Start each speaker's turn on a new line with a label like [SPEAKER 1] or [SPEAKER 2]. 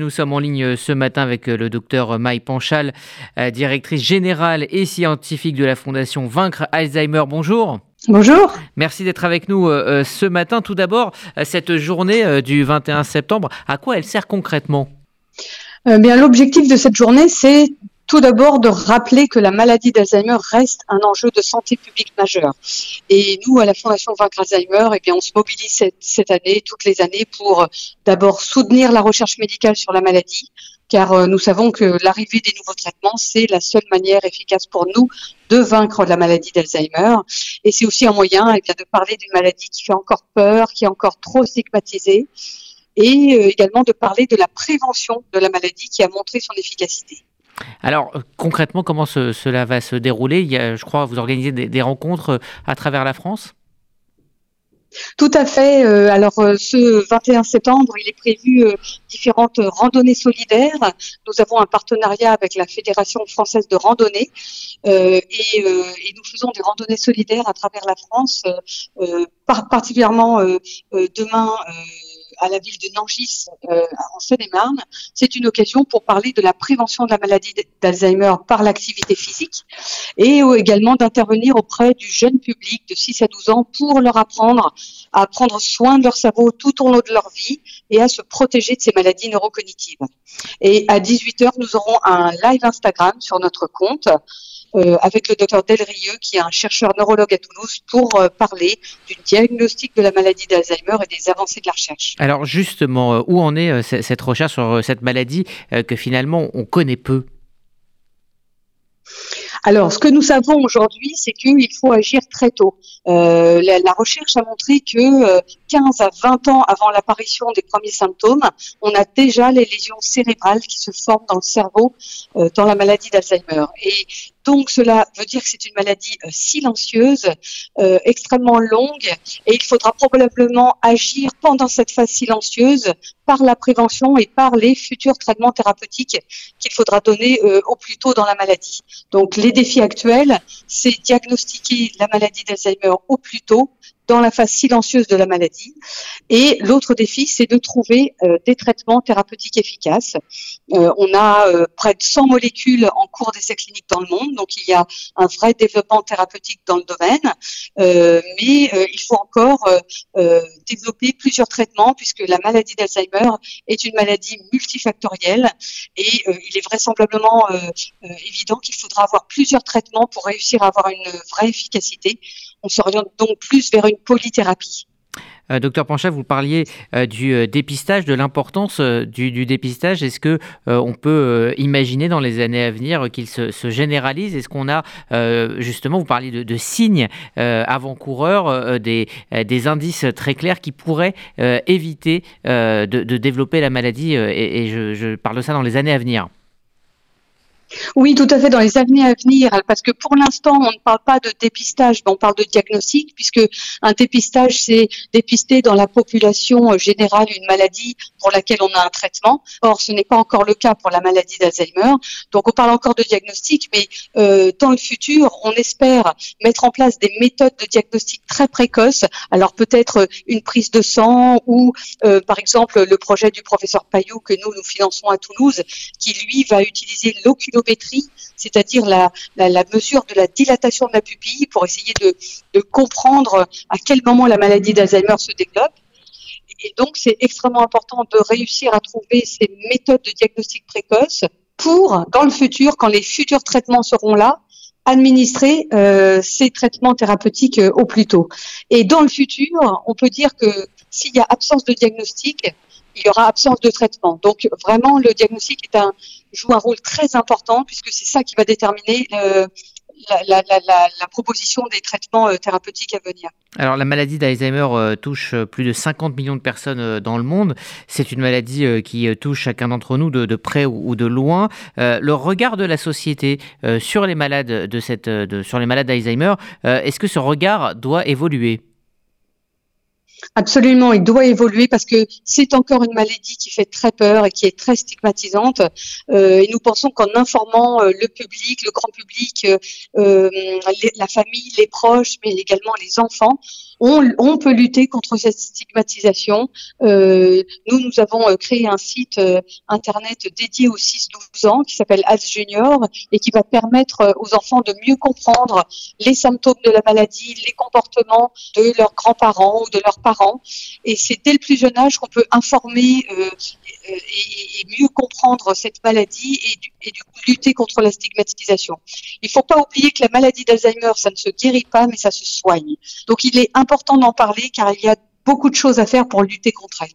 [SPEAKER 1] Nous sommes en ligne ce matin avec le docteur Maï Panchal, euh, directrice générale et scientifique de la Fondation Vaincre Alzheimer. Bonjour.
[SPEAKER 2] Bonjour.
[SPEAKER 1] Merci d'être avec nous euh, euh, ce matin. Tout d'abord, cette journée du 21 septembre, à quoi elle sert concrètement?
[SPEAKER 2] Bien, l'objectif de cette journée, c'est tout d'abord de rappeler que la maladie d'Alzheimer reste un enjeu de santé publique majeur. Et nous, à la Fondation Vaincre Alzheimer, eh bien, on se mobilise cette, année, toutes les années, pour euh, d'abord soutenir la recherche médicale sur la maladie, car euh, nous savons que l'arrivée des nouveaux traitements, c'est la seule manière efficace pour nous de vaincre la maladie d'Alzheimer. Et c'est aussi un moyen eh bien, de parler d'une maladie qui fait encore peur, qui est encore trop stigmatisée, et euh, également de parler de la prévention de la maladie qui a montré son efficacité.
[SPEAKER 1] Alors euh, concrètement, comment cela va se dérouler? Je crois vous organisez des, rencontres euh, à travers la France?
[SPEAKER 2] Tout à fait. Euh, alors, ce 21 septembre, il est prévu différentes randonnées solidaires. Nous avons un partenariat avec la Fédération française de randonnée et, nous faisons des randonnées solidaires à travers la France, particulièrement demain à la ville de Nangis, euh, en Seine-et-Marne. C'est une occasion pour parler de la prévention de la maladie d'Alzheimer par l'activité physique et également d'intervenir auprès du jeune public de 6 à 12 ans pour leur apprendre à prendre soin de leur cerveau tout au long de leur vie et à se protéger de ces maladies neurocognitives. Et à 18h, nous aurons un live Instagram sur notre compte euh, avec le docteur Delrieux, qui est un chercheur neurologue à Toulouse, pour euh, parler du diagnostic de la maladie d'Alzheimer et des avancées de la recherche.
[SPEAKER 1] Justement, euh, où en est cette recherche sur cette maladie que finalement on connaît peu?
[SPEAKER 2] Alors, ce que nous savons aujourd'hui, c'est qu'il faut agir très tôt. Euh, la, recherche a montré que 15 à 20 ans avant l'apparition des premiers symptômes, on a déjà les lésions cérébrales qui se forment dans le cerveau dans la maladie d'Alzheimer. Et donc cela veut dire que c'est une maladie euh, silencieuse, euh, extrêmement longue, et il faudra probablement agir pendant cette phase silencieuse par la prévention et par les futurs traitements thérapeutiques qu'il faudra donner euh, au plus tôt dans la maladie. Donc les défis actuels, c'est diagnostiquer la maladie d'Alzheimer au plus tôt, dans la phase silencieuse de la maladie. Et l'autre défi, c'est de trouver euh, des traitements thérapeutiques efficaces. Euh, on a euh, près de 100 molécules en cours d'essai clinique dans le monde, donc il y a un vrai développement thérapeutique dans le domaine, mais il faut encore développer plusieurs traitements puisque la maladie d'Alzheimer est une maladie multifactorielle et il est vraisemblablement évident qu'il faudra avoir plusieurs traitements pour réussir à avoir une vraie efficacité. On s'oriente donc plus vers une polythérapie.
[SPEAKER 1] Euh, docteur Panchat, vous parliez euh, du euh, dépistage, de l'importance du, dépistage. Est-ce que on peut imaginer dans les années à venir qu'il se, généralise? Est-ce qu'on a justement, vous parliez de, signes avant-coureurs, des, indices très clairs qui pourraient éviter de, développer la maladie Et, je, je parle de ça dans les années à venir?
[SPEAKER 2] Oui, tout à fait, dans les années à venir, parce que pour l'instant, on ne parle pas de dépistage, mais on parle de diagnostic, puisque un dépistage, c'est dépister dans la population générale une maladie pour laquelle on a un traitement. Or, ce n'est pas encore le cas pour la maladie d'Alzheimer. Donc, on parle encore de diagnostic, mais euh, dans le futur, on espère mettre en place des méthodes de diagnostic très précoces. Alors, peut-être euh, une prise de sang ou, euh, par exemple, le projet du professeur Payou que nous, nous finançons à Toulouse, qui, lui, va utiliser l'oculométrie c'est-à-dire la, mesure de la dilatation de la pupille pour essayer de, comprendre à quel moment la maladie d'Alzheimer se développe. Et donc, c'est extrêmement important de réussir à trouver ces méthodes de diagnostic précoce pour, dans le futur, quand les futurs traitements seront là, administrer euh, ces traitements thérapeutiques euh, au plus tôt. Et dans le futur, on peut dire que s'il y a absence de diagnostic, il y aura absence de traitement. Donc vraiment, le diagnostic joue un rôle très important puisque c'est ça qui va déterminer euh, la, proposition des traitements euh, thérapeutiques à venir.
[SPEAKER 1] Alors la maladie d'Alzheimer euh, touche plus de 50 millions de personnes dans le monde. C'est une maladie qui touche chacun d'entre nous de, près ou, de loin. le regard de la société sur les malades de cette, sur les malades d'Alzheimer, est-ce que ce regard doit évoluer?
[SPEAKER 2] Absolument, il doit évoluer parce que c'est encore une maladie qui fait très peur et qui est très stigmatisante. Euh, et nous pensons qu'en informant euh, le public, le grand public, euh, la famille, les proches, mais également les enfants, on, peut lutter contre cette stigmatisation. nous, nous avons créé un site internet dédié aux 6-12 ans qui s'appelle As Junior et qui va permettre aux enfants de mieux comprendre les symptômes de la maladie, les comportements de leurs grands-parents ou de leurs parents. Et c'est dès le plus jeune âge qu'on peut informer euh, et, mieux comprendre cette maladie et, du coup lutter contre la stigmatisation. Il ne faut pas oublier que la maladie d'Alzheimer, ça ne se guérit pas, mais ça se soigne. Donc il est important d'en parler car il y a beaucoup de choses à faire pour lutter contre elle.